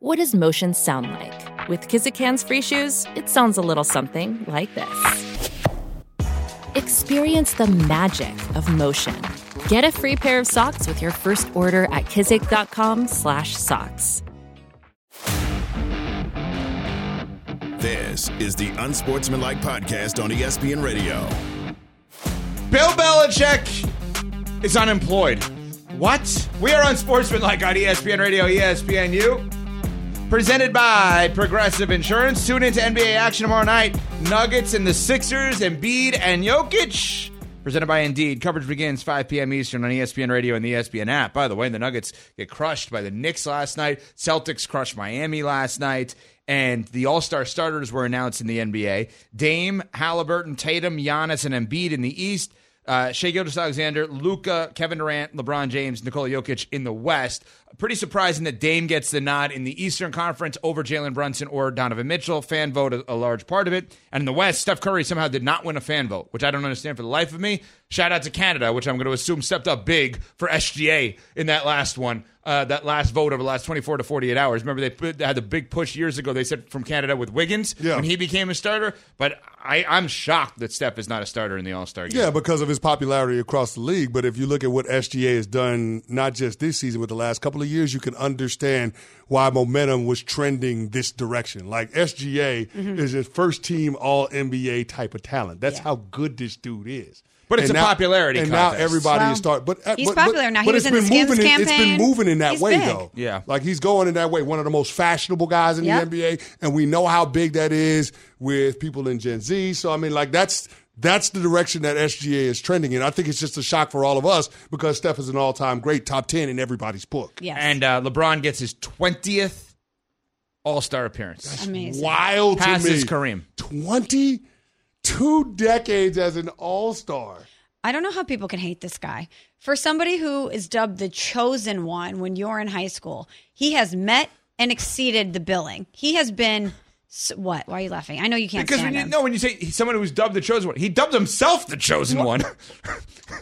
What does motion sound like? With Kizikans free shoes, it sounds a little something like this. Experience the magic of motion. Get a free pair of socks with your first order at kizik.com/socks. This is the Unsportsmanlike podcast on ESPN Radio. Bill Belichick is unemployed. What? We are Unsportsmanlike on ESPN Radio, ESPNU. Presented by Progressive Insurance. Tune into NBA action tomorrow night. Nuggets and the Sixers, Embiid and Jokic. Presented by Indeed. Coverage begins 5 p.m. Eastern on ESPN Radio and the ESPN app. By the way, the Nuggets get crushed by the Knicks last night. Celtics crushed Miami last night. And the All Star starters were announced in the NBA. Dame, Halliburton, Tatum, Giannis, and Embiid in the East uh, Shai Gilgeous-Alexander, Luka, Kevin Durant, LeBron James, Nikola Jokic in the West. Pretty surprising that Dame gets the nod in the Eastern Conference over Jalen Brunson or Donovan Mitchell. Fan vote a, a large part of it. And in the West, Steph Curry somehow did not win a fan vote, which I don't understand for the life of me. Shout out to Canada, which I'm going to assume stepped up big for SGA in that last one uh, that last vote over the last 24 to 48 hours. Remember, they, put, they had the big push years ago. They said from Canada with Wiggins Yeah. when he became a starter. But I, I'm shocked that Steph is not a starter in the All Star game. Yeah, because of his popularity across the league. But if you look at what SGA has done, not just this season, but the last couple of years, you can understand why momentum was trending this direction. Like SGA Mm-hmm. is a first team All NBA type of talent. That's how good this dude is. But it's And a popularity and contest. now everybody Well, is start. But uh, he's but- but- popular now. He But was it's in the been Skims moving. in- It's been moving in that He's way, big. though. Yeah. like he's going in that way. One of the most fashionable guys in Yep. the NBA, and we know how big that is with people in Gen Z. So I mean, like that's that's the direction that SGA is trending in. I think it's just a shock for all of us because Steph is an all-time great, top ten in everybody's book. Yes. And uh, LeBron gets his 20th All Star appearance. Amazing. Wild to Passes me. Kareem. Twenty-two decades as an all-star. I don't know how people can hate this guy. For somebody who is dubbed the chosen one when you're in high school, he has met and exceeded the billing. He has been s- what? Why are you laughing? I know you can't Because stand when you, him. no, when you say he's someone who's dubbed the chosen one, he dubbed himself the chosen one.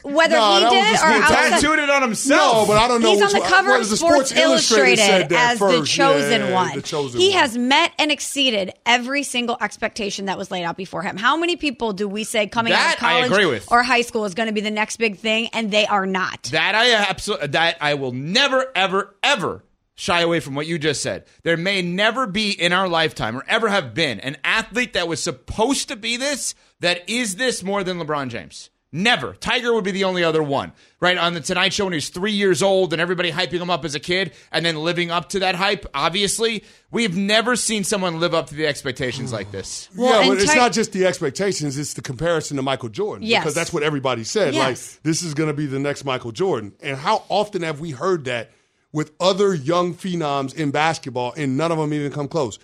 Whether No, he did or sports outside, Tattooed it on himself. No, but I don't know. He's on the one- cover what of is the Sports Illustrated said that as the chosen Yeah, one. The chosen he one. has met and exceeded every single expectation that was laid out before him. How many people do we say coming out of That I college agree with. or high school is going to be the next big thing, and they are not? That I absolutely that I will never ever ever shy away from what you just said. There may never be in our lifetime or ever have been an athlete that was supposed to be this that is this more than LeBron James. Never. Tiger would be the only other one, right? On the Tonight Show when he was three years old and everybody hyping him up as a kid and then living up to that hype, obviously. We've never seen someone live up to the expectations like this. Well, yeah, and but it's Ti- not just the expectations; it's the comparison to Michael Jordan. Yes. because that's what everybody said. Yes. Like this is going to be the next Michael Jordan. And how often have we heard that with other young phenoms in basketball, and none of them even come close?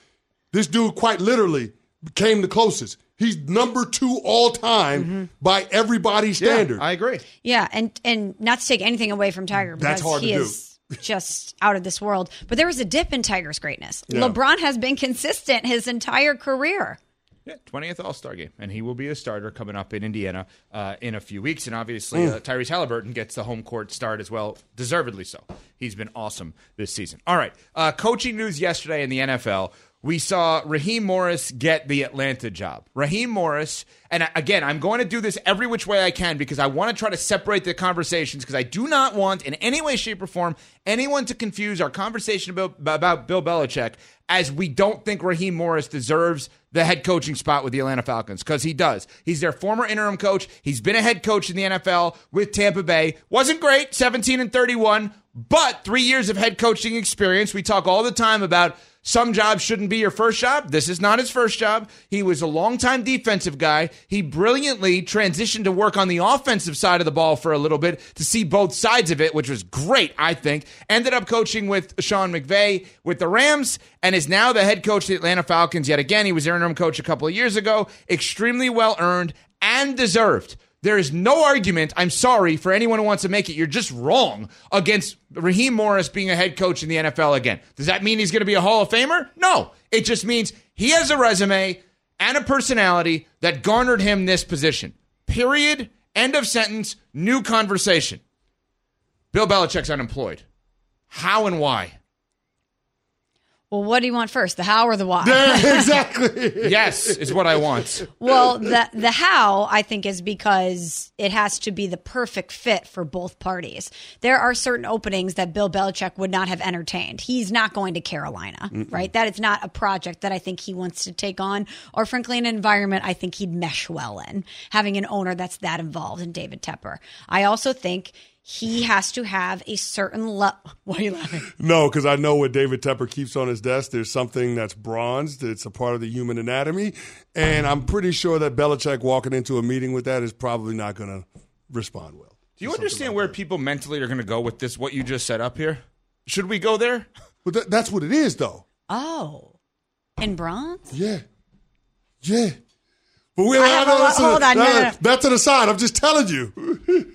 This dude, quite literally, came the closest. He's number two all time Mm-hmm. by everybody's standard. I agree. Yeah, and and not to take anything away from Tiger because That's hard he to do. is just out of this world. But there was a dip in Tiger's greatness. Yeah. LeBron has been consistent his entire career. Yeah, 20th All Star game. And he will be a starter coming up in Indiana uh, in a few weeks. And obviously, uh, Tyrese Halliburton gets the home court start as well, deservedly so. He's been awesome this season. All right, uh, coaching news yesterday in the NFL. We saw Raheem Morris get the Atlanta job. Raheem Morris, and again, I'm going to do this every which way I can because I want to try to separate the conversations because I do not want, in any way, shape, or form, anyone to confuse our conversation about, about Bill Belichick as we don't think Raheem Morris deserves the head coaching spot with the Atlanta Falcons because he does. He's their former interim coach. He's been a head coach in the NFL with Tampa Bay. Wasn't great, 17 and 31, but three years of head coaching experience. We talk all the time about some jobs shouldn't be your first job. This is not his first job. He was a longtime defensive guy. He brilliantly transitioned to work on the offensive side of the ball for a little bit to see both sides of it, which was great, I think. Ended up coaching with Sean McVay with the Rams and is now the head coach of the Atlanta Falcons yet again. He was interim coach a couple of years ago. Extremely well earned and deserved. There is no argument, I'm sorry, for anyone who wants to make it. You're just wrong against Raheem Morris being a head coach in the NFL again. Does that mean he's going to be a Hall of Famer? No. It just means he has a resume and a personality that garnered him this position. Period. End of sentence. New conversation. Bill Belichick's unemployed. How and why? Well, what do you want first, the how or the why? exactly. Yes, is what I want. Well, the the how I think is because it has to be the perfect fit for both parties. There are certain openings that Bill Belichick would not have entertained. He's not going to Carolina, right? That is not a project that I think he wants to take on, or frankly, an environment I think he'd mesh well in. Having an owner that's that involved in David Tepper, I also think. He has to have a certain level. Why are you laughing? No, because I know what David Tepper keeps on his desk. There's something that's bronzed. It's a part of the human anatomy. And I'm pretty sure that Belichick walking into a meeting with that is probably not going to respond well. Do you understand where people mentally are going to go with this? What you just set up here? Should we go there? But that, that's what it is, though. Oh, in bronze? Yeah. Yeah. But we I have a lot- that's, hold on, no, no, no. that's to the side. I'm just telling you.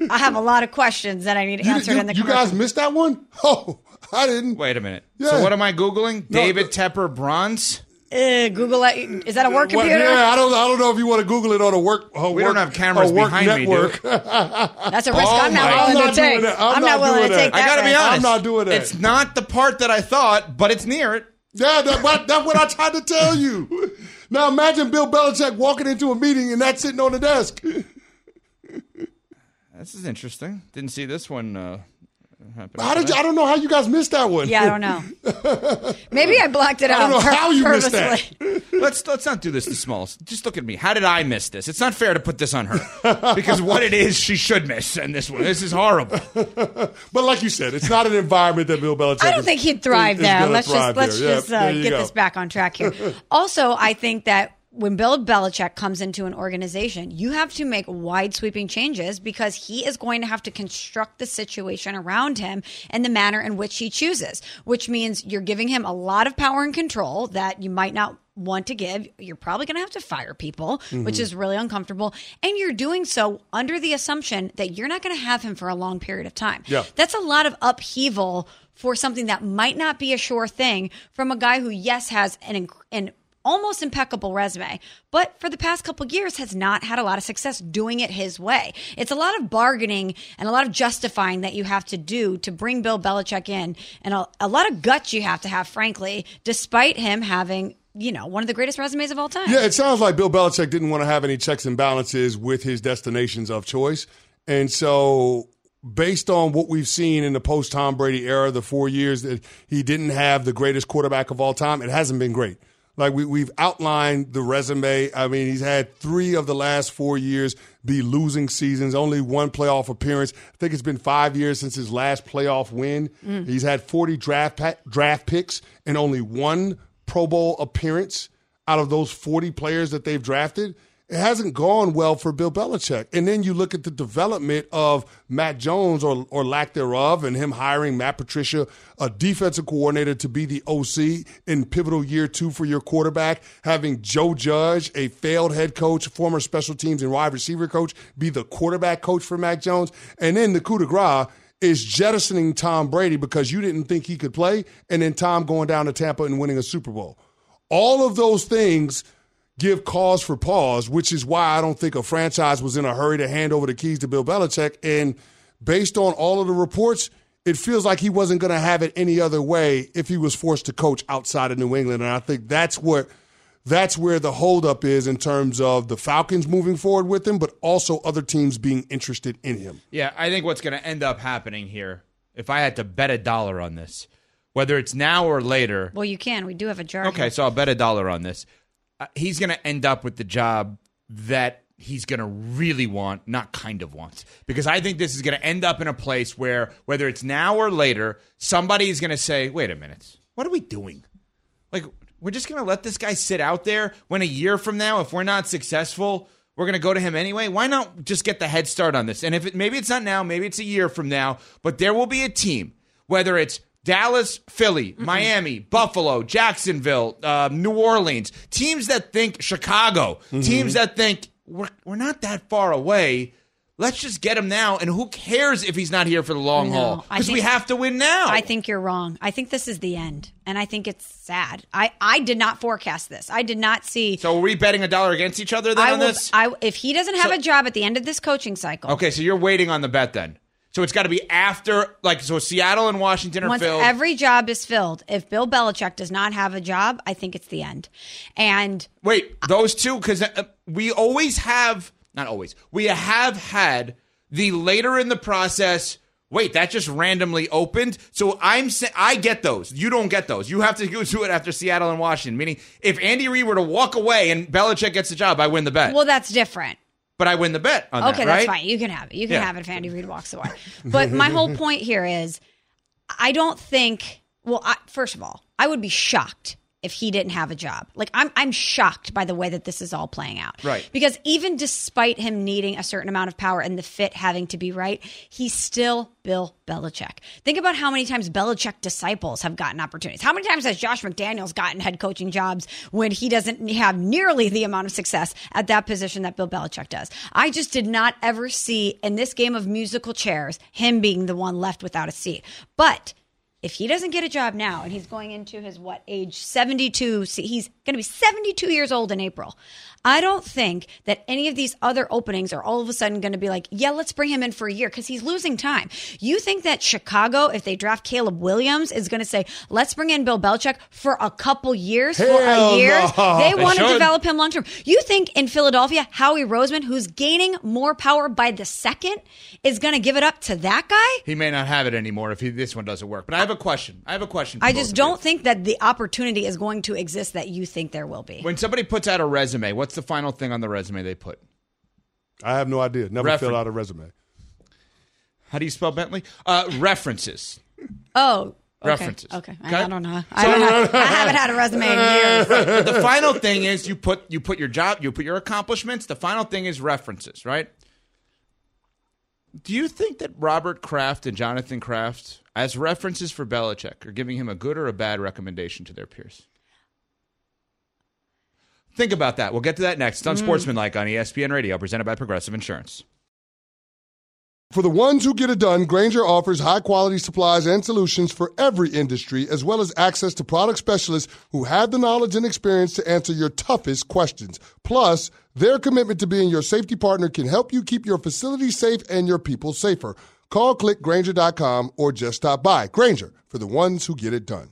I have a lot of questions that I need You, answered you- in the you guys missed that one? Oh, I didn't. Wait a minute. Yeah. So what am I googling? No, David Tepper bronze. Uh, Google it. Is that a work What- computer? yeah, I don't. I don't know if you want to Google it on a work. A We work, don't have cameras a work behind me, network. dude. That's a risk Oh I'm not willing I'm to take. doing that. I'm I'm not not willing doing to take that. that. I got to be honest. I'm not doing that. It's not the part that I thought, but it's near it. Yeah, that, what, that's what I tried to tell you. Now imagine Bill Belichick walking into a meeting and that's sitting on the desk. This is interesting. Didn't see this one uh, happen. How did you, I don't know how you guys missed that one. Yeah, I don't know. Maybe I blocked it out. I out. don't know pur- how you missed that. purposely. let's let's not do this to Smalls. Just look at me. How did I miss this? It's not fair to put this on her because what it is, she should miss. And this one, this is horrible. But like you said, it's not an environment that Bill Belichick. I don't is- think he'd thrive is there. Let's thrive just let's there. Yeah, just uh, get go. this back on track here. also, I think that when Bill Belichick comes into an organization, you have to make wide sweeping changes because he is going to have to construct the situation around him in the manner in which he chooses, which means you're giving him a lot of power and control that you might not want to give. You're probably going to have to fire people, Mm-hmm. which is really uncomfortable. And you're doing so under the assumption that you're not going to have him for a long period of time. Yeah. That's a lot of upheaval for something that might not be a sure thing from a guy who, yes, has an, an almost impeccable resume, but for the past couple years has not had a lot of success doing it his way. It's a lot of bargaining and a lot of justifying that you have to do to bring Bill Belichick in, and a, a lot of guts you have to have, frankly, despite him having. You know, one of the greatest resumes of all time. Yeah, it sounds like Bill Belichick didn't want to have any checks and balances with his destinations of choice. And so, based on what we've seen in the post Tom Brady era, the four years that he didn't have the greatest quarterback of all time, it hasn't been great. Like we, we've outlined the resume. I mean, he's had three of the last four years be losing seasons, only one playoff appearance. I think it's been five years since his last playoff win. Mm. He's had 40 draft, draft picks and only one Pro Bowl appearance out of those 40 players that they've drafted. It hasn't gone well for Bill Belichick. And then you look at the development of Mac Jones or, or lack thereof and him hiring Matt Patricia, a defensive coordinator to be the OC in pivotal year two for your quarterback, having Joe Judge, a failed head coach, former special teams and wide receiver coach, be the quarterback coach for Mac Jones. And then the coup de grace is jettisoning Tom Brady because you didn't think he could play, and then Tom going down to Tampa and winning a Super Bowl. All of those things give cause for pause, which is why I don't think a franchise was in a hurry to hand over the keys to Bill Belichick. And based on all of the reports, it feels like he wasn't going to have it any other way if he was forced to coach outside of New England. And I think that's what that's where the holdup is in terms of the Falcons moving forward with him, but also other teams being interested in him. Yeah, I think what's going to end up happening here, if I had to bet a dollar on this, whether it's now or later. Well, you can. We do have a jar. Okay, here. so I'll bet a dollar on this. Uh, he's going to end up with the job that he's going to really want, not kind of want. Because I think this is going to end up in a place where, whether it's now or later, somebody is going to say, wait a minute, what are we doing? Like, we're just going to let this guy sit out there when a year from now, if we're not successful, we're going to go to him anyway. Why not just get the head start on this? And if it, maybe it's not now, maybe it's a year from now, but there will be a team, whether it's Dallas, Philly, Miami, Buffalo, Jacksonville, uh, New Orleans, teams that think Chicago, teams that think we're, we're not that far away. Let's just get him now. And who cares if he's not here for the long No, haul? Because we have to win now. I think you're wrong. I think this is the end, and I think it's sad. I, I did not forecast this. I did not see. So are we betting a dollar against each other then I on will, this? I, if he doesn't have So- a job at the end of this coaching cycle, Okay, so you're waiting on the bet then. So it's got to be after, like, so Seattle and Washington are Once filled. every job is filled, if Bill Belichick does not have a job, I think it's the end. And Wait, those two, because uh, we always have, not always, we have had the later in the process. Wait, that just randomly opened. So I'm I get those. You don't get those. You have to go to it after Seattle and Washington. Meaning, if Andy Reid were to walk away and Belichick gets the job, I win the bet. well, that's different. But I win the bet on Okay, that, that's right? fine. You can have it. You can Yeah. have it if Andy Reid walks away. But my whole point here is I don't think, well, I, first of all, I would be shocked if he didn't have a job. Like I'm I'm shocked by the way that this is all playing out. Right. Because even despite him needing a certain amount of power and the fit having to be right, he's still Bill Belichick. Think about how many times Belichick disciples have gotten opportunities. How many times has Josh McDaniels gotten head coaching jobs when he doesn't have nearly the amount of success at that position that Bill Belichick does? I just did not ever see in this game of musical chairs him being the one left without a seat. But if he doesn't get a job now and he's going into his what age 72 he's going to be 72 years old in april i don't think that any of these other openings are all of a sudden going to be like yeah let's bring him in for a year because he's losing time you think that chicago if they draft caleb williams is going to say let's bring in bill belichick for a couple years for a year no. they They want to develop him long term you think in philadelphia howie roseman who's gaining more power by the second is going to give it up to that guy He may not have it anymore if he, this one doesn't work. But I have a question. I have a question. I just don't think that the opportunity is going to exist that you think there will be. When somebody puts out a resume, what's the final thing on the resume they put? I have no idea. Never Refer- fill out a resume. How do you spell Bentley? Uh, references. Oh, okay. References. Okay, Okay? I, I don't know. I, don't have, I haven't had a resume in years. But the final thing is you put you put your job, you put your accomplishments. The final thing is references, right? Do you think that Robert Kraft and Jonathan Kraft, as references for Belichick, are giving him a good or a bad recommendation to their peers? Think about that. We'll get to that next. It's on mm. Sportsmanlike on ESPN Radio, presented by Progressive Insurance. For the ones who get it done, Grainger offers high quality supplies and solutions for every industry, as well as access to product specialists who have the knowledge and experience to answer your toughest questions. Plus, their commitment to being your safety partner can help you keep your facility safe and your people safer. Call clickgrainger.com or just stop by. Grainger, for the ones who get it done.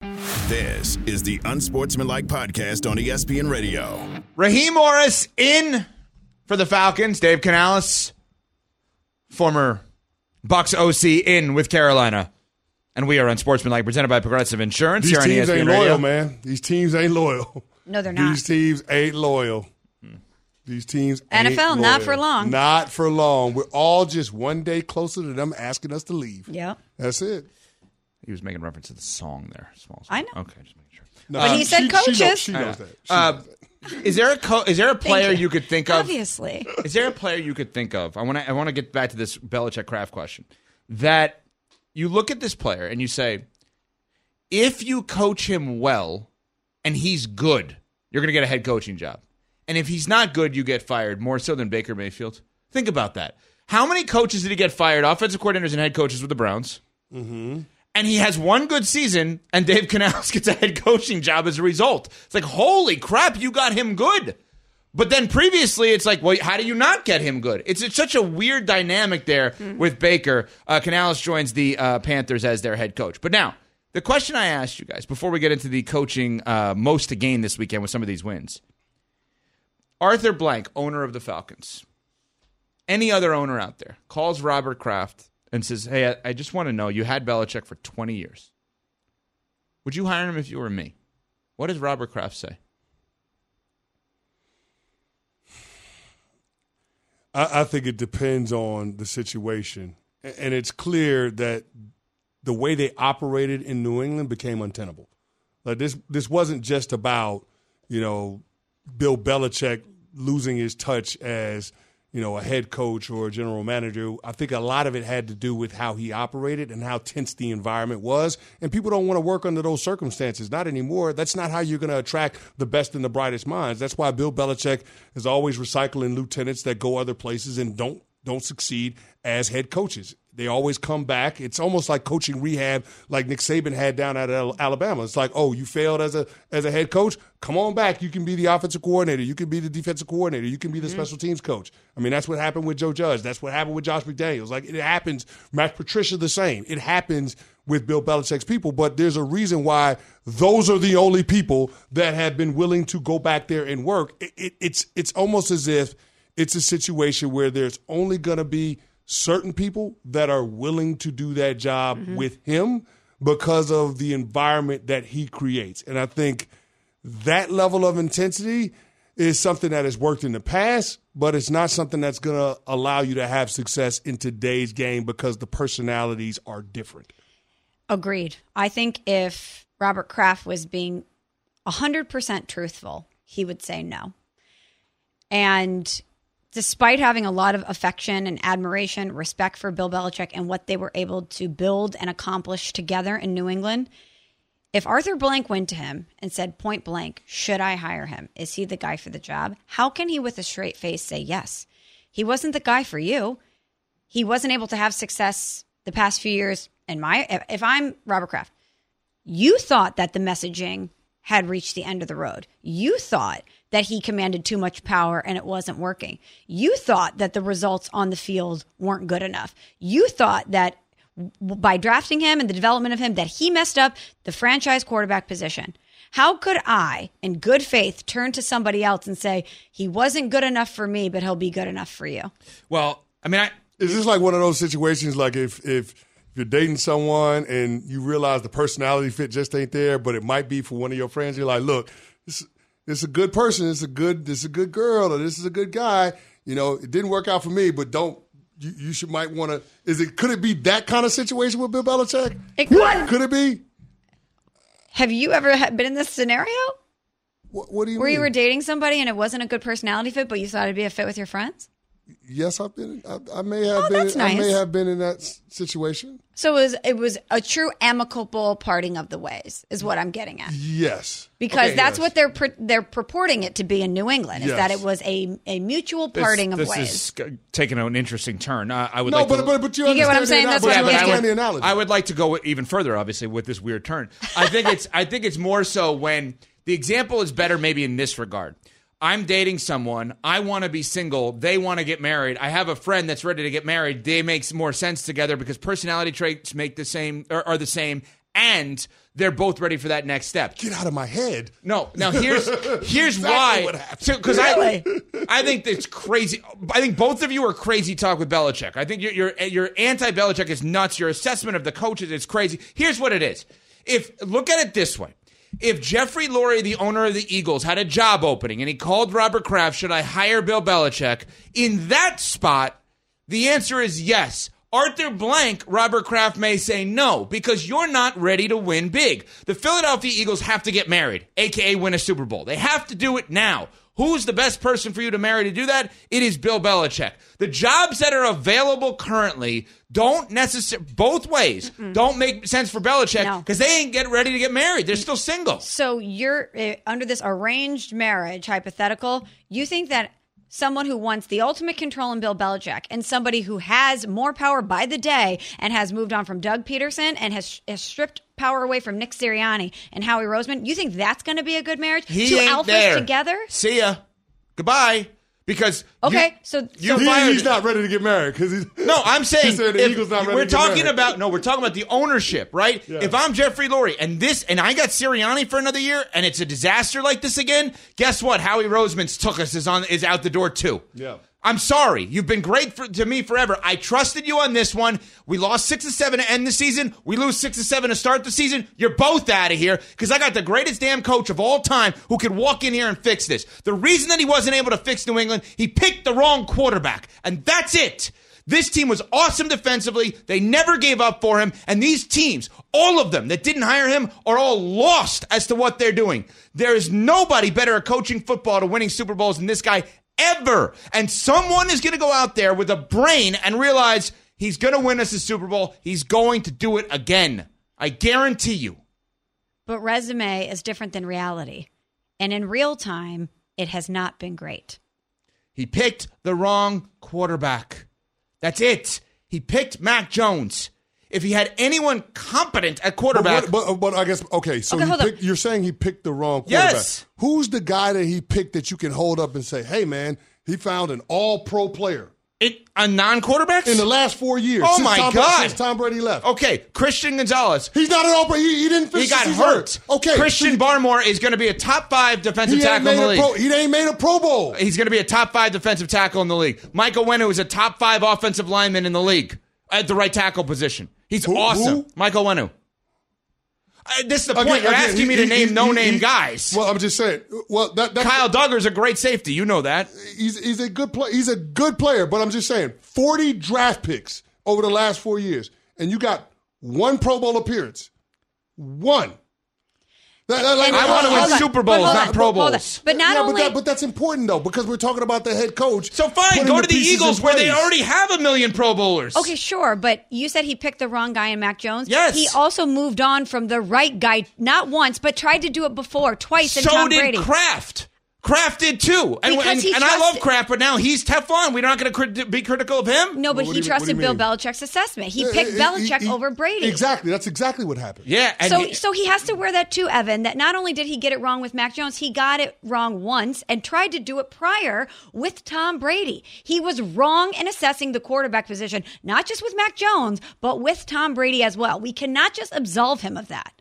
This is the Unsportsmanlike Podcast on ESPN Radio. Raheem Morris in for the Falcons. Dave Canales, former Bucs OC, in with Carolina. And we are Unsportsmanlike, presented by Progressive Insurance. These here on teams ESPN ain't Radio. loyal, man. These teams ain't loyal. No, they're not. These teams ain't loyal. These teams ain't NFL, not for long. Not for long. We're all just one day closer to them asking us to leave. Yeah. That's it. He was making reference to the song there. Small song. I know. Okay, just making sure. No, But he said she, She coaches. knows, she knows that. She Uh, knows that. Is there a co- is there a player you. you. could think of? Obviously. Is there a player you could think of? I want to I want to get back to this Belichick Kraft question. That you look at this player and you say, if you coach him well and he's good, you're going to get a head coaching job. And if he's not good, you get fired more so than Baker Mayfield. Think about that. How many coaches did he get fired? Offensive coordinators and head coaches with the Browns. Mm-hmm. And he has one good season, and Dave Canales gets a head coaching job as a result. It's like, holy crap, you got him good. But then previously, it's like, well, how do you not get him good? It's, it's such a weird dynamic there with Baker. Uh, Canales joins the uh, Panthers as their head coach. But now, the question I asked you guys before we get into the coaching uh, most to gain this weekend with some of these wins Arthur Blank, owner of the Falcons, any other owner out there, calls Robert Kraft and says, Hey, I, I just want to know you had Belichick for 20 years. Would you hire him if you were me? What does Robert Kraft say? I, I think it depends on the situation. And it's clear that the way they operated in New England became untenable. Like this this wasn't just about, you know, Bill Belichick losing his touch as, you know, a head coach or a general manager. I think a lot of it had to do with how he operated and how tense the environment was. And people don't want to work under those circumstances. Not anymore. That's not how you're going to attract the best and the brightest minds. That's why Bill Belichick is always recycling lieutenants that go other places and don't don't succeed as head coaches. They always come back. It's almost like coaching rehab, like Nick Saban had down at Alabama. It's like, oh, you failed as a as a head coach. Come on back. You can be the offensive coordinator. You can be the defensive coordinator. You can be the mm-hmm. special teams coach. I mean, that's what happened with Joe Judge. That's what happened with Josh McDaniels. Like it happens. Matt Patricia the same. It happens with Bill Belichick's people. But there's a reason why those are the only people that have been willing to go back there and work. It, it, it's it's almost as if it's a situation where there's only going to be certain people that are willing to do that job mm-hmm. with him because of the environment that he creates. And I think that level of intensity is something that has worked in the past, but it's not something that's going to allow you to have success in today's game because the personalities are different. Agreed. I think if Robert Kraft was being 100% truthful, he would say no. And despite having a lot of affection and admiration, respect for Bill Belichick and what they were able to build and accomplish together in New England, if Arthur Blank went to him and said point blank, should I hire him? Is he the guy for the job? How can he, with a straight face, say yes? He wasn't the guy for you. He wasn't able to have success the past few years. And my, if I'm Robert Kraft, you thought that the messaging had reached the end of the road. You thought that he commanded too much power and it wasn't working. You thought that the results on the field weren't good enough. You thought that by drafting him and the development of him that he messed up the franchise quarterback position. How could I, in good faith, turn to somebody else and say he wasn't good enough for me, but he'll be good enough for you? Well, I mean, I, is this like one of those situations like if if you're dating someone and you realize the personality fit just ain't there, but it might be for one of your friends. You're like, look, this, is a good person. It's a good. This is a good girl, or this is a good guy. You know, it didn't work out for me, but don't. You, you should might want to. Is it? Could it be that kind of situation with Bill Belichick? It could. What? Could it be? Have you ever been in this scenario? What, what do you Where mean? you were dating somebody and it wasn't a good personality fit, but you thought it'd be a fit with your friends? Yes, I've been. I, I may have oh, been. That's nice. I may have been in that situation. So it was it was a true amicable parting of the ways, is what I'm getting at. Yes, because okay, that's yes. what they're they're purporting it to be in New England. Is yes. that it was a a mutual parting this, of this ways. This is taking an interesting turn. Uh, I would no, like but, to, but but you, you get what I'm saying? That's what yeah, I'm I would, the analogy. I would like to go even further, obviously, with this weird turn. I think it's I think it's more so when the example is better, maybe in this regard. I'm dating someone. I want to be single. They want to get married. I have a friend that's ready to get married. They make more sense together because personality traits make the same or are the same, and they're both ready for that next step. Get out of my head. No, now here's here's exactly why. Because really? I I think that's crazy. I think both of you are crazy talk with Belichick. I think your your your anti Belichick is nuts. Your assessment of the coaches is crazy. Here's what it is. If look at it this way if Jeffrey Lurie, the owner of the Eagles, had a job opening and he called Robert Kraft, should I hire Bill Belichick? In that spot, the answer is yes. Arthur Blank, Robert Kraft may say no because you're not ready to win big. The Philadelphia Eagles have to get married, aka win a Super Bowl. They have to do it now. Who's the best person for you to marry to do that? It is Bill Belichick. The jobs that are available currently don't necessarily, both ways, Mm-mm. don't make sense for Belichick because no. they ain't get ready to get married. They're still single. So you're uh, under this arranged marriage hypothetical. You think that someone who wants the ultimate control in Bill Belichick and somebody who has more power by the day and has moved on from Doug Pederson and has, has stripped power away from Nick Sirianni and Howie Roseman, you think that's going to be a good marriage? He Two ain't alphas there. together? See ya. Goodbye. Because okay, you, so, you he, he's not ready to get married because he's no. I'm saying the Eagles not ready we're to get talking married. about no. We're talking about the ownership, right? Yeah. If I'm Jeffrey Lurie and this and I got Sirianni for another year and it's a disaster like this again, guess what? Howie Roseman's took us is on is out the door too. Yeah. I'm sorry. You've been great for, to me forever. I trusted you on this one. We lost six to seven to end the season. We lose six to seven to start the season. You're both out of here because I got the greatest damn coach of all time who could walk in here and fix this. The reason that he wasn't able to fix New England, he picked the wrong quarterback. And that's it. This team was awesome defensively. They never gave up for him. And these teams, all of them that didn't hire him, are all lost as to what they're doing. There is nobody better at coaching football to winning Super Bowls than this guy ever. And someone is going to go out there with a brain and realize he's going to win us a Super Bowl. He's going to do it again. I guarantee you. But resume is different than reality. And in real time, it has not been great. He picked the wrong quarterback. That's it. He picked Mac Jones. If he had anyone competent at quarterback, But, but, but I guess okay. So Okay, he picked, you're saying he picked the wrong quarterback. Yes. Who's the guy that he picked that you can hold up and say, "Hey, man, he found an All-Pro player it, a non-quarterback in the last four years"? Oh, since my Tom, God. Since Tom Brady left. Okay, Christian Gonzalez. He's not an All-Pro. He, he didn't. Finish He got the season. hurt. Okay, Christian so Barmore is going to be a top five defensive tackle in made the a league. pro, he ain't made a Pro Bowl. He's going to be a top five defensive tackle in the league. Michael Onwenu is a top five offensive lineman in the league at the right tackle position. He's Who- awesome. who? Michael Onwenu. Uh, this is the Again- point. You're again, asking he- me to he- name he- no-name guys. Well, I'm just saying. Well, that, that Kyle Dugger's a great safety. You know that. he's he's a good play. He's a good player, but I'm just saying, 40 draft picks over the last four years, and you got one Pro Bowl appearance, one. That- that- like- I want to win Hold. Super Bowls, not. Pro Bowls. But not yeah, only but, that, but that's important though because we're talking about the head coach. So fine, go the to the pieces Eagles where they already have a million Pro Bowlers. Okay, sure, but you said he picked the wrong guy in Mac Jones. Yes. He also moved on from the right guy, not once, but tried to do it before, twice in so Tom did Brady. Kraft. Kraft did too, and, Because and, he and I love trusted- Kraft, but now he's Teflon. We're not going to be critical of him. no, but What he do you- what do trusted you Bill mean? Belichick's assessment. He Yeah, picked he- Belichick he- he- over Brady. Exactly. That's exactly what happened. Yeah, and So, he- so he has to wear that too, Evan. That not only did he get it wrong with Mac Jones, he got it wrong once and tried to do it prior with Tom Brady. He was wrong in assessing the quarterback position, not just with Mac Jones, but with Tom Brady as well. We cannot just absolve him of that.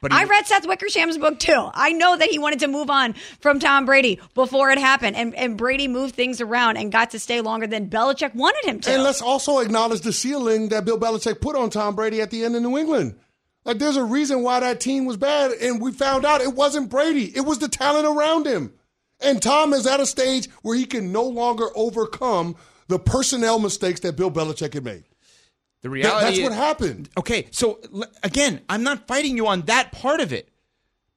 But he- I read Seth Wickersham's book too. I know that he wanted to move on from Tom Brady before it happened, and, and Brady moved things around and got to stay longer than Belichick wanted him to. And let's also acknowledge the ceiling that Bill Belichick put on Tom Brady at the end of New England. Like, there's a reason why that team was bad, and we found out it wasn't Brady; it was the talent around him. And Tom is at a stage where he can no longer overcome the personnel mistakes that Bill Belichick had made. The reality that's is- what happened. Okay, so again, I'm not fighting you on that part of it.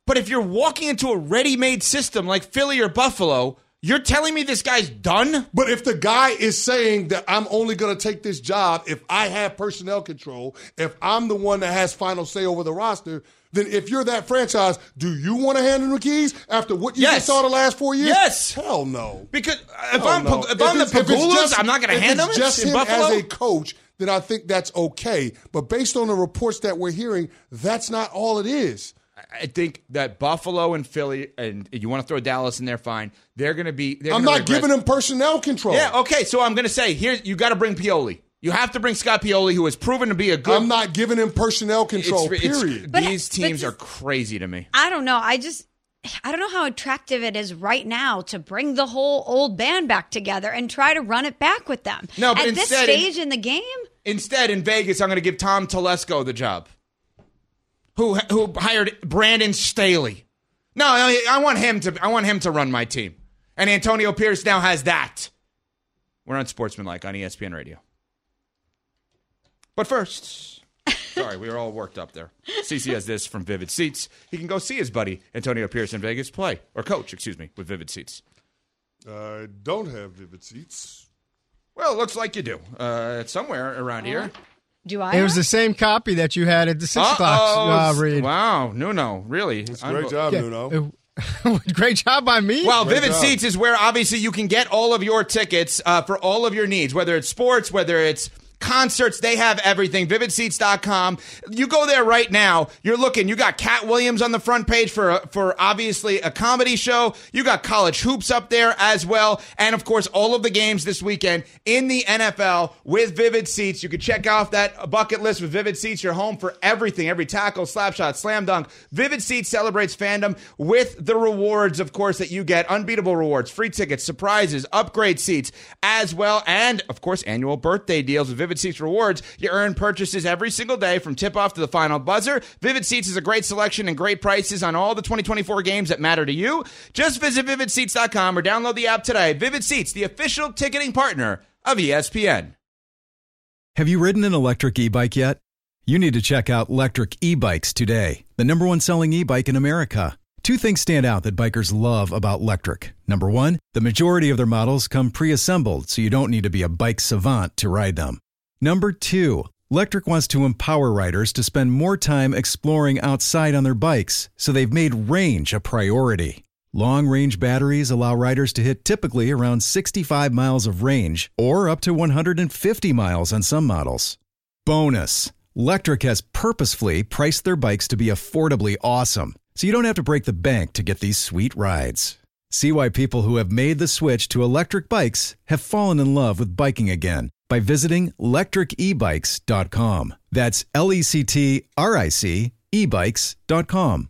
But if you're walking into a ready-made system like Philly or Buffalo, you're telling me this guy's done? But if the guy is saying that I'm only going to take this job if I have personnel control, if I'm the one that has final say over the roster, then if you're that franchise, do you want to hand him the keys after what you Yes. just saw the last four years? Yes. Hell no. Because uh, if Hell I'm no. if, I'm the if Pegulas, I'm not going to hand them just in him Buffalo. as a coach, then I think that's okay. But based on the reports that we're hearing, that's not all it is. I think that Buffalo and Philly, and you want to throw Dallas in there, fine. They're going to be. They're I'm gonna not regress. giving them personnel control. Yeah, okay. So I'm going to say here, you got to bring Pioli. You have to bring Scott Pioli, who has proven to be a good. I'm not giving him personnel control. It's- it's- period. But- these but teams this- are crazy to me. I don't know. I just I don't know how attractive it is right now to bring the whole old band back together and try to run it back with them. No, but at this stage in the game, Instead, in Vegas, I'm going to give Tom Telesco the job, who who hired Brandon Staley. No, I, I want him to. I want him to run my team, and Antonio Pierce now has that. We're on Sportsmanlike on ESPN Radio. But first, sorry, we were all worked up there. CC has this from Vivid Seats. He can go see his buddy Antonio Pierce in Vegas play or coach, excuse me, with Vivid Seats. I don't have vivid seats. Well, it looks like you do. Uh, it's somewhere around here. do I? It was the same copy that you had at the six o'clock Uh-oh. uh, read. Wow, Nuno, really? Great job, Yeah. Nuno. Great job by me. Well, Great Vivid job. Seats is where obviously you can get all of your tickets uh, for all of your needs, whether it's sports, whether it's concerts, they have everything. VividSeats.com. You go there right now. You're looking. You got Katt Williams on the front page for for obviously a comedy show. You got college hoops up there as well, and of course all of the games this weekend in the NFL with Vivid Seats. You can check off that bucket list with Vivid Seats. You're home for everything, every tackle, slap shot, slam dunk. Vivid Seats celebrates fandom with the rewards, of course, that you get. Unbeatable rewards, free tickets, surprises, upgrade seats as well, and of course, annual birthday deals with Vivid Seats rewards. You earn purchases every single day from tip off to the final buzzer. Vivid Seats is a great selection and great prices on all the 2024 games that matter to you. Just visit vividseats.com or download the app today. Vivid Seats, the official ticketing partner of ESPN. Have you ridden an electric e bike yet? You need to check out Lectric E Bikes today, the number one selling e bike in America. Two things stand out that bikers love about Lectric. Number one, the majority of their models come pre assembled, so you don't need to be a bike savant to ride them. Number two, Lectric wants to empower riders to spend more time exploring outside on their bikes, so they've made range a priority. Long range batteries allow riders to hit typically around 65 miles of range or up to 150 miles on some models. Bonus Lectric has purposefully priced their bikes to be affordably awesome, so you don't have to break the bank to get these sweet rides. See why people who have made the switch to electric bikes have fallen in love with biking again by visiting lectricebikes.com. That's L E C T R I C ebikes.com.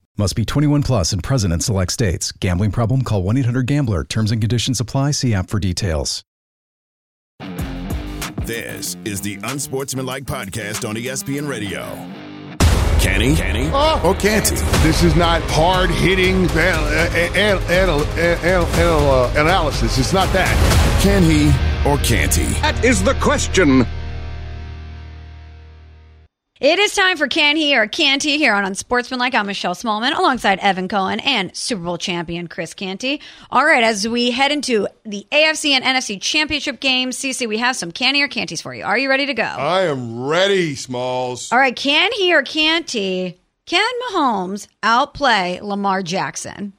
Must be 21 plus and present in select states. Gambling problem? Call 1 800 Gambler. Terms and conditions apply. See app for details. This is the Unsportsmanlike Podcast on ESPN Radio. Can he? Can he? Or can't he? This is not hard hitting analysis. It's not that. Can he or can't he? That is the question. It is time for Can He or Can't He here on Unsportsmanlike. I'm Michelle Smallman alongside Evan Cohen and Super Bowl champion Chris Canty. All right, as we head into the AFC and NFC championship games, CC, we have some Can He or Can'ties for you. Are you ready to go? I am ready, Smalls. All right, Can He or Can't He? Can Mahomes outplay Lamar Jackson?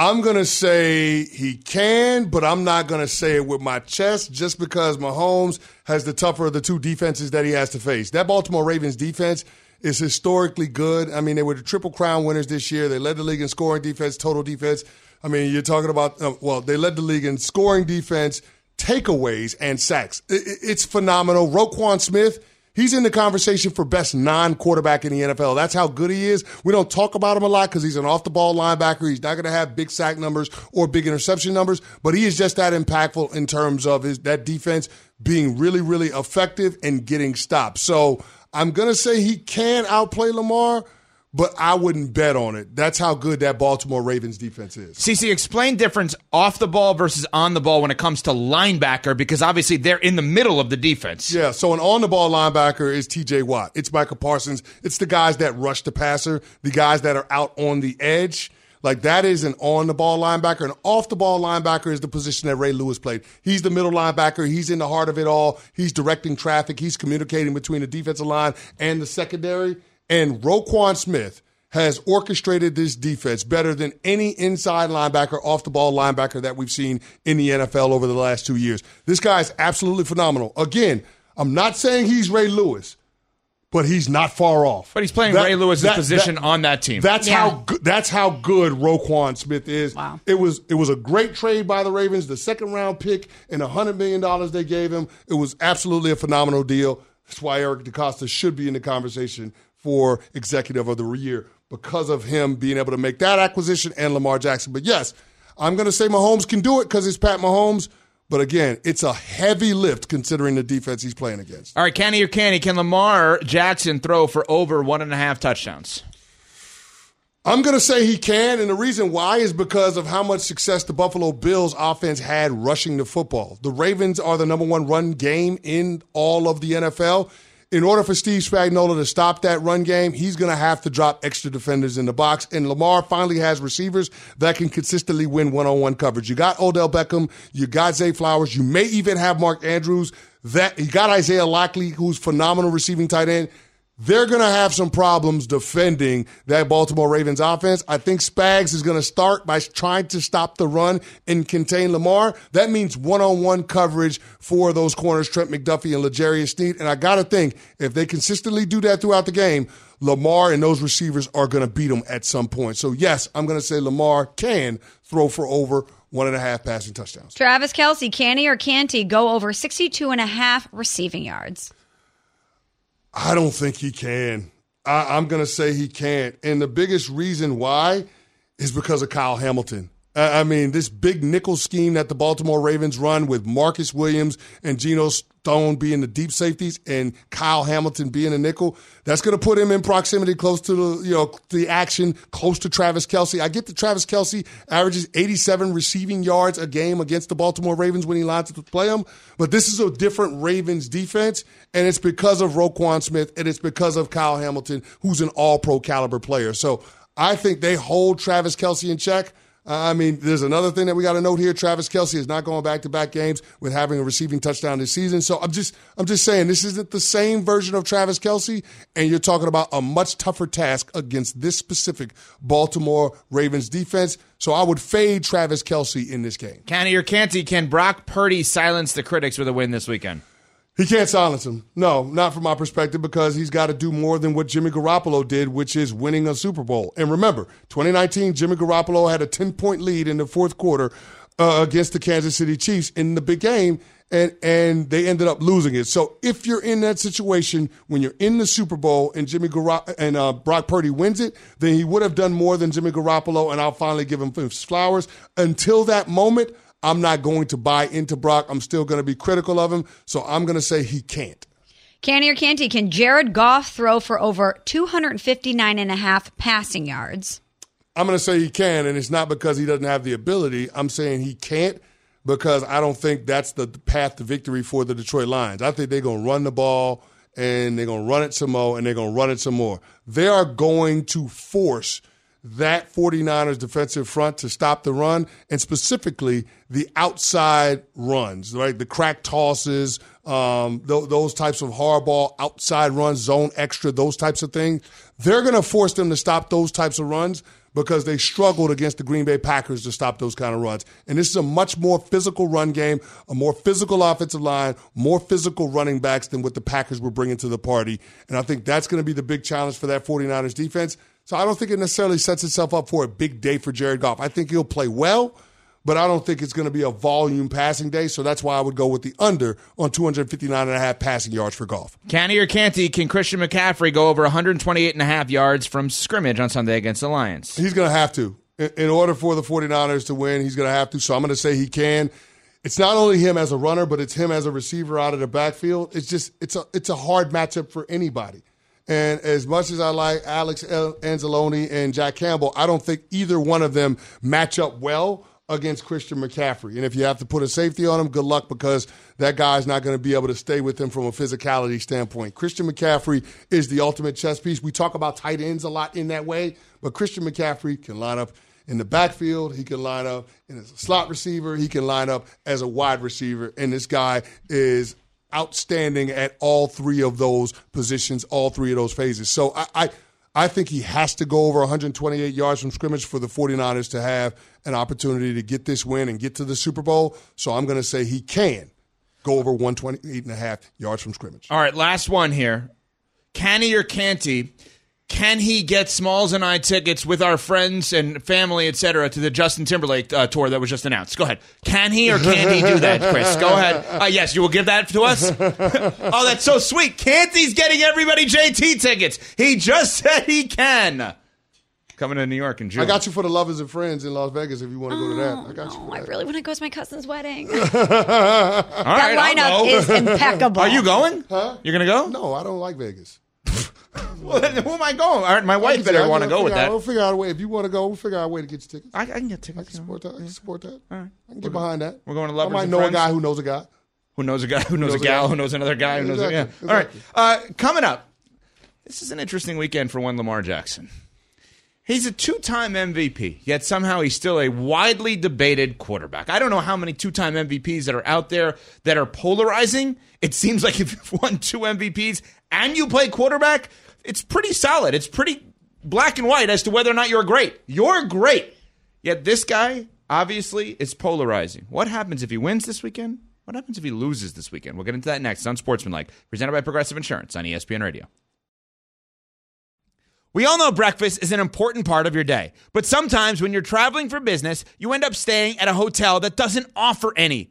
I'm going to say he can, but I'm not going to say it with my chest just because Mahomes has the tougher of the two defenses that he has to face. That Baltimore Ravens defense is historically good. I mean, they were the Triple Crown winners this year. They led the league in scoring defense, total defense. I mean, you're talking about, uh, well, they led the league in scoring defense, takeaways, and sacks. It, it, it's phenomenal. Roquan Smith. He's in the conversation for best non quarterback in the NFL. That's how good he is. We don't talk about him a lot because he's an off the ball linebacker. He's not going to have big sack numbers or big interception numbers, but he is just that impactful in terms of his, that defense being really, really effective and getting stops. So I'm going to say he can outplay Lamar, but I wouldn't bet on it. That's how good that Baltimore Ravens defense is. CC, explain difference off the ball versus on the ball when it comes to linebacker because obviously they're in the middle of the defense. Yeah, so an on the ball linebacker is TJ Watt. It's Micah Parsons. It's the guys that rush the passer, the guys that are out on the edge. Like that is an on the ball linebacker. An off the ball linebacker is the position that Ray Lewis played. He's the middle linebacker. He's in the heart of it all. He's directing traffic. He's communicating between the defensive line and the secondary. And Roquan Smith has orchestrated this defense better than any inside linebacker, off the ball linebacker that we've seen in the NFL over the last two years. This guy is absolutely phenomenal. Again, I'm not saying he's Ray Lewis, but he's not far off. But he's playing That- Ray Lewis's that- position that- on that team. That's Yeah. how good, that's how good Roquan Smith is. Wow. It was it was a great trade by the Ravens. The second round pick and a hundred million dollars they gave him. It was absolutely a phenomenal deal. That's why Eric DeCosta should be in the conversation for executive of the year because of him being able to make that acquisition and Lamar Jackson. But yes, I'm going to say Mahomes can do it because it's Pat Mahomes. But again, it's a heavy lift considering the defense he's playing against. All right, can he or can he? Can Lamar Jackson throw for over one and a half touchdowns? I'm going to say he can, and the reason why is because of how much success the Buffalo Bills offense had rushing the football. The Ravens are the number one run game in all of the NFL. In order for Steve Spagnuolo to stop that run game, he's going to have to drop extra defenders in the box. And Lamar finally has receivers that can consistently win one-on-one coverage. You got Odell Beckham, you got Zay Flowers, you may even have Mark Andrews. That you got Isaiah Likely, who's phenomenal receiving tight end they're going to have some problems defending that Baltimore Ravens offense. I think Spags is going to start by trying to stop the run and contain Lamar. That means one-on-one coverage for those corners, Trent McDuffie and L'Jarius Sneed. And I got to think if they consistently do that throughout the game, Lamar and those receivers are going to beat them at some point. So yes, I'm going to say Lamar can throw for over one and a half passing touchdowns. Travis Kelce, can he or can't he go over 62 and a half receiving yards? I don't think he can. I, I'm going to say he can't. And the biggest reason why is because of Kyle Hamilton. I mean, this big nickel scheme that the Baltimore Ravens run with Marcus Williams and Geno Stone being the deep safeties and Kyle Hamilton being a nickel, that's going to put him in proximity close to the, you know, the action, close to Travis Kelce. I get that Travis Kelce averages 87 receiving yards a game against the Baltimore Ravens when he lines up to play them, but this is a different Ravens defense, and it's because of Roquan Smith and it's because of Kyle Hamilton, who's an all pro caliber player. So I think they hold Travis Kelce in check. I mean, there's another thing that we got to note here. Travis Kelce is not going back to back games with having a receiving touchdown this season. So I'm just, I'm just saying this isn't the same version of Travis Kelce, and you're talking about a much tougher task against this specific Baltimore Ravens defense. So I would fade Travis Kelce in this game. Canty or Canty, can Brock Purdy silence the critics with a win this weekend? He can't silence him. No, not from my perspective, because he's got to do more than what Jimmy Garoppolo did, which is winning a Super Bowl. And remember, 2019, Jimmy Garoppolo had a 10 point lead in the fourth quarter uh, against the Kansas City Chiefs in the big game, and, and they ended up losing it. So if you're in that situation when you're in the Super Bowl and Jimmy Gar- and uh, Brock Purdy wins it, then he would have done more than Jimmy Garoppolo, and I'll finally give him flowers. Until that moment, I'm not going to buy into Brock. I'm still going to be critical of him. So I'm going to say he can't. Canty or Canty, can Jared Goff throw for over 259 and a half passing yards? I'm going to say he can, and it's not because he doesn't have the ability. I'm saying he can't because I don't think that's the path to victory for the Detroit Lions. I think they're going to run the ball and they're going to run it some more and they're going to run it some more. They are going to force that 49ers defensive front to stop the run and specifically the outside runs, right? The crack tosses, um, th- those types of hardball outside runs, zone extra, those types of things. They're going to force them to stop those types of runs because they struggled against the Green Bay Packers to stop those kind of runs. And this is a much more physical run game, a more physical offensive line, more physical running backs than what the Packers were bringing to the party. And I think that's going to be the big challenge for that 49ers defense. So I don't think it necessarily sets itself up for a big day for Jared Goff. I think he'll play well, but I don't think it's going to be a volume passing day. So that's why I would go with the under on 259 and a half passing yards for Goff. Canty or Canty, can Christian McCaffrey go over 128 and a half yards from scrimmage on Sunday against the Lions? He's going to have to. In order for the 49ers to win, he's going to have to. So I'm going to say he can. It's not only him as a runner, but it's him as a receiver out of the backfield. It's just it's a it's a hard matchup for anybody. And as much as I like Alex Anzalone and Jack Campbell, I don't think either one of them match up well against Christian McCaffrey. And if you have to put a safety on him, good luck because that guy's not going to be able to stay with him from a physicality standpoint. Christian McCaffrey is the ultimate chess piece. We talk about tight ends a lot in that way, but Christian McCaffrey can line up in the backfield. He can line up as a slot receiver. He can line up as a wide receiver. And this guy is outstanding at all three of those positions, all three of those phases. So I, I, I think he has to go over 128 yards from scrimmage for the 49ers to have an opportunity to get this win and get to the Super Bowl. So I'm going to say he can go over 128 and a half yards from scrimmage. All right, last one here. Canny or Canty? Can he get Smalls and I tickets with our friends and family, etc., to the Justin Timberlake uh, tour that was just announced? Go ahead. Can he or can he do that, Chris? Go ahead. Uh, yes, you will give that to us. oh, that's so sweet. Canty's getting everybody JT tickets. He just said he can. Coming to New York in June. I got you for the lovers and friends in Las Vegas if you want to go to that. I got no, you. I really want to go to my cousin's wedding. All that right, lineup is impeccable. Are you going? Huh? You're gonna go? No, I don't like Vegas. Well, then who am I going? All right, my wife better want to go with that. We'll figure out a way. If you want to go, we'll figure out a way to get your tickets. I, I can get I tickets. can support that. I can support that. All right. I can get behind that. We're going to love it. I Lovers might and know Friends. a guy who knows a guy. who knows a guy who knows, knows a a gal guy. who knows another guy who knows a, yeah. Exactly, All right. Uh, coming up, this is an interesting weekend for one Lamar Jackson. He's a two-time MVP, yet somehow he's still a widely debated quarterback. I don't know how many two-time MVPs that are out there that are polarizing. It seems like if you've won two MVPs and you play quarterback, it's pretty solid. It's pretty black and white as to whether or not you're great. You're great. Yet this guy obviously is polarizing. What happens if he wins this weekend? What happens if he loses this weekend? We'll get into that next on Sportsmanlike, presented by Progressive Insurance on ESPN Radio. We all know breakfast is an important part of your day, but sometimes when you're traveling for business, you end up staying at a hotel that doesn't offer any.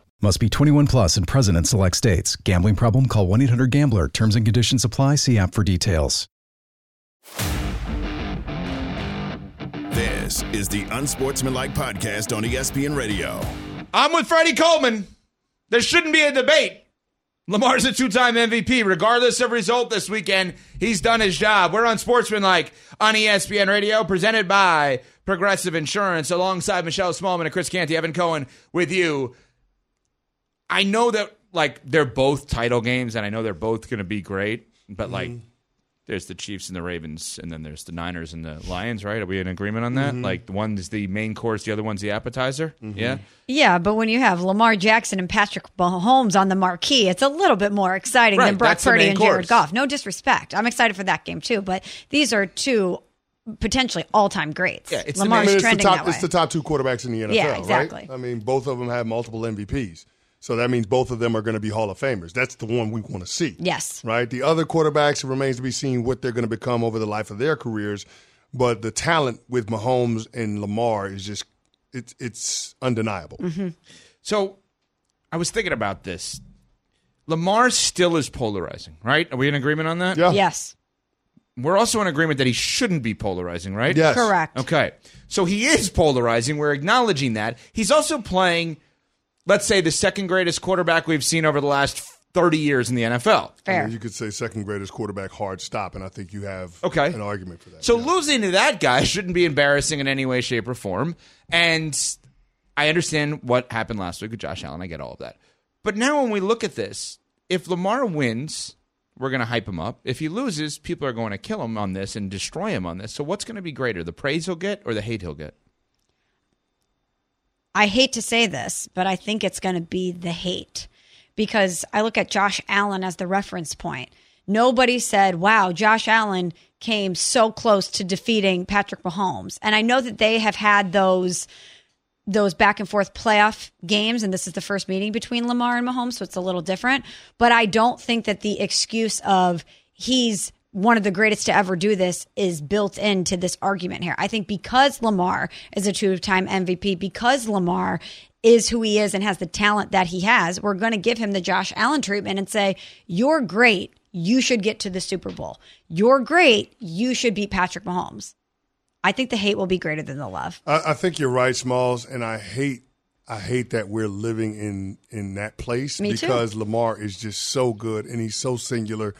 Must be 21 plus and present in select states. Gambling problem? Call 1 800 Gambler. Terms and conditions apply. See app for details. This is the Unsportsmanlike Podcast on ESPN Radio. I'm with Freddie Coleman. There shouldn't be a debate. Lamar's a two time MVP. Regardless of result this weekend, he's done his job. We're on Sportsmanlike on ESPN Radio, presented by Progressive Insurance, alongside Michelle Smallwood and Chris Canty. Evan Cohen with you. I know that like they're both title games, and I know they're both going to be great, but like mm-hmm. there's the Chiefs and the Ravens, and then there's the Niners and the Lions, right? Are we in agreement on that? Mm-hmm. Like one's the main course, the other one's the appetizer. Mm-hmm. Yeah. Yeah, but when you have Lamar Jackson and Patrick Mahomes on the marquee, it's a little bit more exciting Right, than Brock that's Purdy main and Jared course. Goff. No disrespect. I'm excited for that game too, but these are two potentially all-time greats. Yeah, it's the I mean, it's the top. that way. It's the top two quarterbacks in the NFL. Yeah, exactly. Right? I mean, both of them have multiple MVPs, so that means both of them are going to be Hall of Famers. That's the one we want to see. Yes. Right. The other quarterbacks it remains to be seen what they're going to become over the life of their careers, but the talent with Mahomes and Lamar is just it's it's undeniable. Mm-hmm. So I was thinking about this. Lamar still is polarizing, right? Are we in agreement on that? Yeah. Yes. We're also in agreement that he shouldn't be polarizing, right? Yes. Correct. Okay. So he is polarizing. We're acknowledging that. He's also playing, let's say, the second greatest quarterback we've seen over the last 30 years in the NFL. I mean, you could say second greatest quarterback hard stop, and I think you have Okay. an argument for that. So Yeah. losing to that guy shouldn't be embarrassing in any way, shape, or form. And I understand what happened last week with Josh Allen. I get all of that. But now when we look at this, if Lamar wins, we're going to hype him up. If he loses, people are going to kill him on this and destroy him on this. So what's going to be greater, the praise he'll get or the hate he'll get? I hate to say this, but I think it's going to be the hate because I look at Josh Allen as the reference point. Nobody said, wow, Josh Allen came so close to defeating Patrick Mahomes. And I know that they have had those those back and forth playoff games and this is the first meeting between Lamar and Mahomes so it's a little different but I don't think that the excuse of he's one of the greatest to ever do this is built into this argument here. I think because Lamar is a two-time MVP because Lamar is who he is and has the talent that he has, we're going to give him the Josh Allen treatment and say, "You're great. You should get to the Super Bowl. You're great. You should beat Patrick Mahomes." I think the hate will be greater than the love. I, I think you're right, Smalls, and I hate I hate that we're living in in that place Me too. because Lamar is just so good and he's so singular.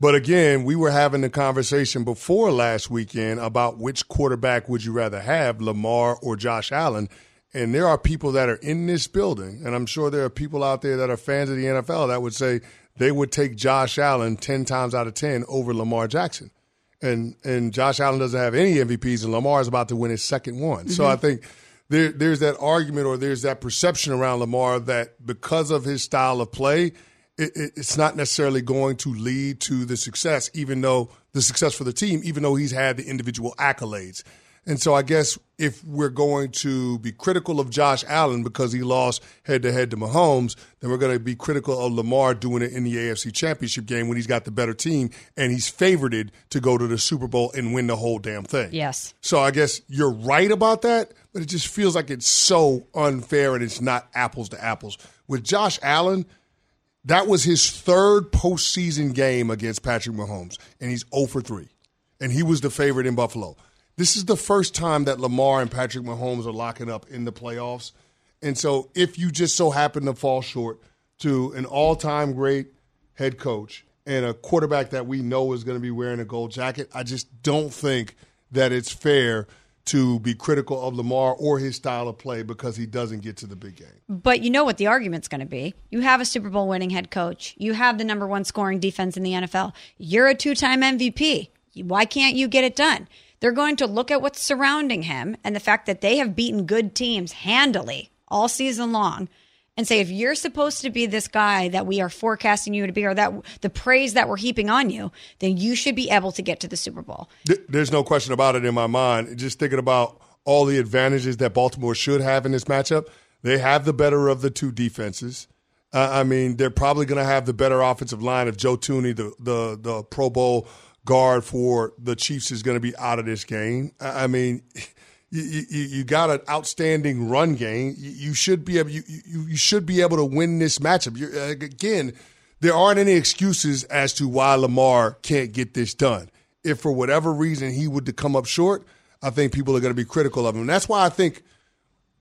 But again, we were having the conversation before last weekend about which quarterback would you rather have, Lamar or Josh Allen. And there are people that are in this building, and I'm sure there are people out there that are fans of the NFL that would say they would take Josh Allen 10 times out of 10 over Lamar Jackson and and Josh Allen doesn't have any MVPs, and Lamar is about to win his second one. So mm-hmm. I think there there's that argument or there's that perception around Lamar that because of his style of play, it, it, it's not necessarily going to lead to the success, even though the success for the team, even though he's had the individual accolades. And so I guess if we're going to be critical of Josh Allen because he lost head to head to Mahomes, then we're going to be critical of Lamar doing it in the AFC Championship game when he's got the better team and he's favored to go to the Super Bowl and win the whole damn thing. Yes. So I guess you're right about that, but it just feels like it's so unfair and it's not apples to apples. With Josh Allen, that was his third postseason game against Patrick Mahomes, and he's 0 for 3. And he was the favorite in Buffalo. This is the first time that Lamar and Patrick Mahomes are locking up in the playoffs. And so if you just so happen to fall short to an all time great head coach and a quarterback that we know is going to be wearing a gold jacket, I just don't think that it's fair to be critical of Lamar or his style of play because he doesn't get to the big game. But you know what the argument's going to be. You have a Super Bowl winning head coach. You have the number one scoring defense in the NFL. You're a two time MVP. Why can't you get it done? They're going to look at what's surrounding him and the fact that they have beaten good teams handily all season long and say, if you're supposed to be this guy that we are forecasting you to be, or that the praise that we're heaping on you, then you should be able to get to the Super Bowl. There's no question about it in my mind. Just thinking about all the advantages that Baltimore should have in this matchup, they have the better of the two defenses. Uh, I mean, they're probably going to have the better offensive line if Joe Thuney, the the the Pro Bowl guard for the Chiefs, is going to be out of this game. I mean you, you, you got an outstanding run game. You, you should be able you, you, should be able to win this matchup. You're, uh, again, there aren't any excuses as to why Lamar can't get this done. If for whatever reason he would to come up short, I think people are going to be critical of him. And that's why I think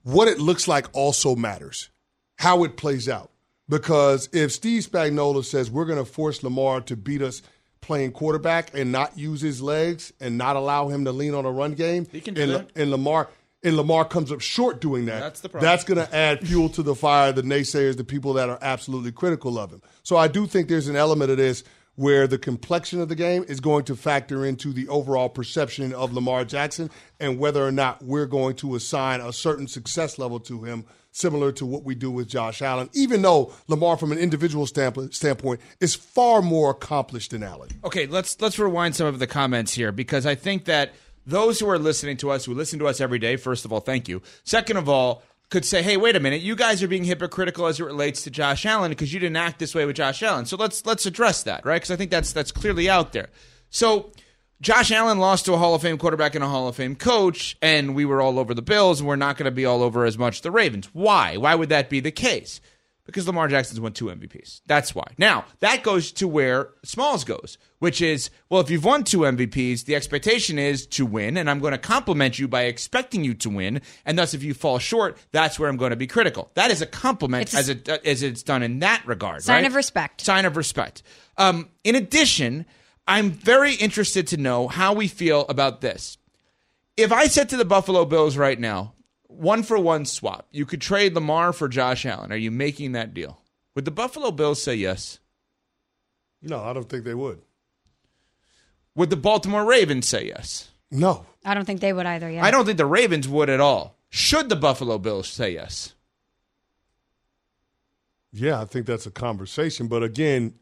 what it looks like also matters, how it plays out. Because if Steve Spagnuolo says we're going to force Lamar to beat us – playing quarterback and not use his legs and not allow him to lean on a run game. He can do and, that. and Lamar and Lamar comes up short doing that. That's the problem. That's going to add fuel to the fire. The naysayers, the people that are absolutely critical of him. So I do think there's an element of this where the complexion of the game is going to factor into the overall perception of Lamar Jackson and whether or not we're going to assign a certain success level to him similar to what we do with Josh Allen, even though Lamar, from an individual standpoint, is far more accomplished than Allen. Okay, let's let's rewind some of the comments here because I think that those who are listening to us, who listen to us every day, first of all, thank you. Second of all, could say, "Hey, wait a minute, you guys are being hypocritical as it relates to Josh Allen because you didn't act this way with Josh Allen." So let's let's address that, right? Because I think that's that's clearly out there. So Josh Allen lost to a Hall of Fame quarterback and a Hall of Fame coach, and we were all over the Bills, and we're not going to be all over as much the Ravens. Why? Why would that be the case? Because Lamar Jackson's won two MVPs. That's why. Now, that goes to where Smalls goes, which is, well, if you've won two MVPs, the expectation is to win, and I'm going to compliment you by expecting you to win. And thus, if you fall short, that's where I'm going to be critical. That is a compliment a- as, it, as it's done in that regard. Sign right? of respect. Sign of respect. Um, in addition, I'm very interested to know how we feel about this. If I said to the Buffalo Bills right now, one for one swap, you could trade Lamar for Josh Allen. Are you making that deal? Would the Buffalo Bills say yes? No, I don't think they would. Would the Baltimore Ravens say yes? No. I don't think they would either. Yeah. I don't think the Ravens would at all. Should the Buffalo Bills say yes? Yeah, I think that's a conversation. But again,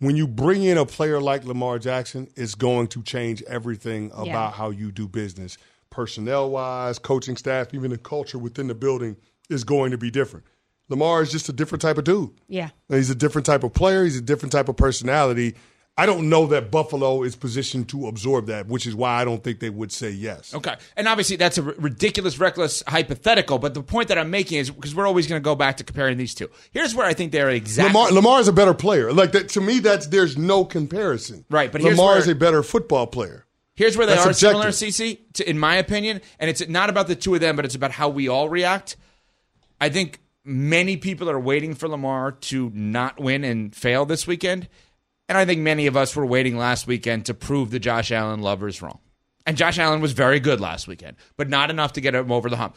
when you bring in a player like Lamar Jackson, it's going to change everything about Yeah. how you do business. Personnel wise, coaching staff, even the culture within the building is going to be different. Lamar is just a different type of dude. Yeah. He's a different type of player. He's a different type of personality. I don't know that Buffalo is positioned to absorb that, which is why I don't think they would say yes. Okay. And obviously, that's a r- ridiculous, reckless hypothetical. But the point that I'm making is because we're always going to go back to comparing these two. Here's where I think they're exactly. Lamar Lamar is a better player. Like that to me, that's there's no comparison. Right, but Lamar where- is a better football player. Here's where they That's are objective. similar, CC, to, in my opinion, and it's not about the two of them, but it's about how we all react. I think many people are waiting for Lamar to not win and fail this weekend, and I think many of us were waiting last weekend to prove the Josh Allen lovers wrong. And Josh Allen was very good last weekend, but not enough to get him over the hump.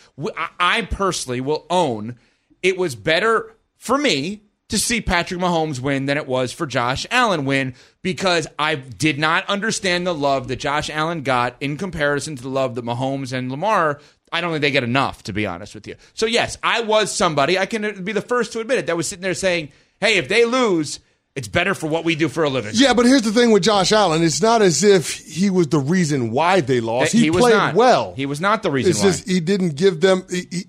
I personally will own it was better for me to see Patrick Mahomes win than it was for Josh Allen win because I did not understand the love that Josh Allen got in comparison to the love that Mahomes and Lamar. I don't think they get enough, to be honest with you. So, yes, I was somebody, I can be the first to admit it, that was sitting there saying, hey, if they lose, it's better for what we do for a living. Yeah, but here's the thing with Josh Allen. It's not as if he was the reason why they lost. He He, played not. well. He was not the reason It's why. just he didn't give them. He, he,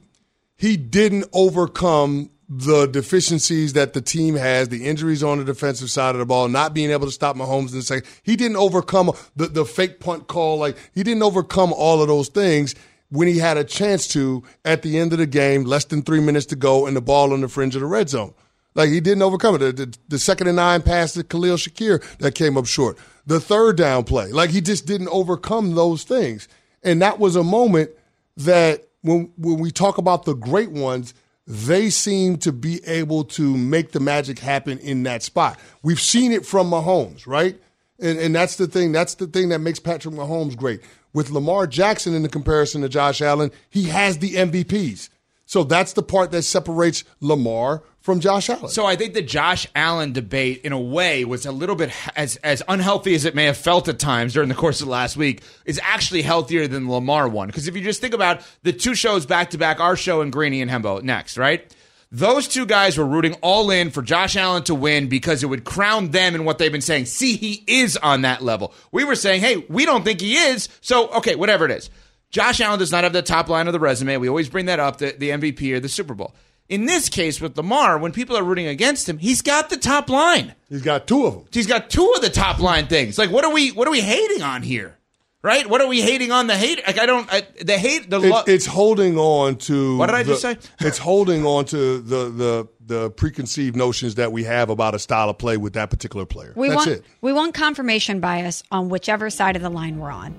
he didn't overcome the deficiencies that the team has, the injuries on the defensive side of the ball, not being able to stop Mahomes in the second. He didn't overcome the, the fake punt call. Like he didn't overcome all of those things when he had a chance to at the end of the game, less than three minutes to go, and the ball on the fringe of the red zone. Like he didn't overcome it. The, the, the second and nine pass to Khalil Shakir that came up short. The third down play. Like he just didn't overcome those things. And that was a moment that when when we talk about the great ones, they seem to be able to make the magic happen in that spot. We've seen it from Mahomes, right? And, and that's the thing. That's the thing that makes Patrick Mahomes great. with Lamar Jackson in the comparison to Josh Allen, he has the MVPs. So that's the part that separates Lamar from Josh Allen. So I think the Josh Allen debate, in a way, was a little bit as as unhealthy as it may have felt at times during the course of last week. Is actually healthier than the Lamar one because if you just think about the two shows back to back, our show and Greeny and Hembo next, right? Those two guys were rooting all in for Josh Allen to win because it would crown them in what they've been saying. See, he is on that level. We were saying, hey, we don't think he is. So, okay, whatever it is. Josh Allen does not have the top line of the resume. We always bring that up, the, the MVP or the Super Bowl. In this case with Lamar, when people are rooting against him, he's got the top line. He's got two of them. He's got two of the top line things. Like, what are we? What are we hating on here? Right? What are we hating on the hate? Like, I don't. I, the hate. The lo- it's, it's, holding on to. What did I the, just say? it's holding on to the the the preconceived notions that we have about a style of play with that particular player. We That's want it. we want confirmation bias on whichever side of the line we're on.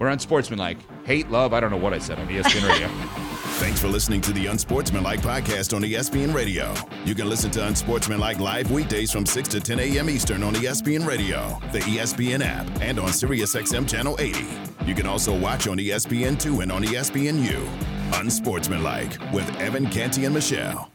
We're unsportsmanlike. Hate, love. I don't know what I said on ESPN Radio. Thanks for listening to the Unsportsmanlike podcast on ESPN Radio. You can listen to Unsportsmanlike live weekdays from 6 to 10 a.m. Eastern on ESPN Radio, the ESPN app, and on SiriusXM Channel 80. You can also watch on ESPN2 and on ESPNU. Unsportsmanlike with Evan Canty and Michelle.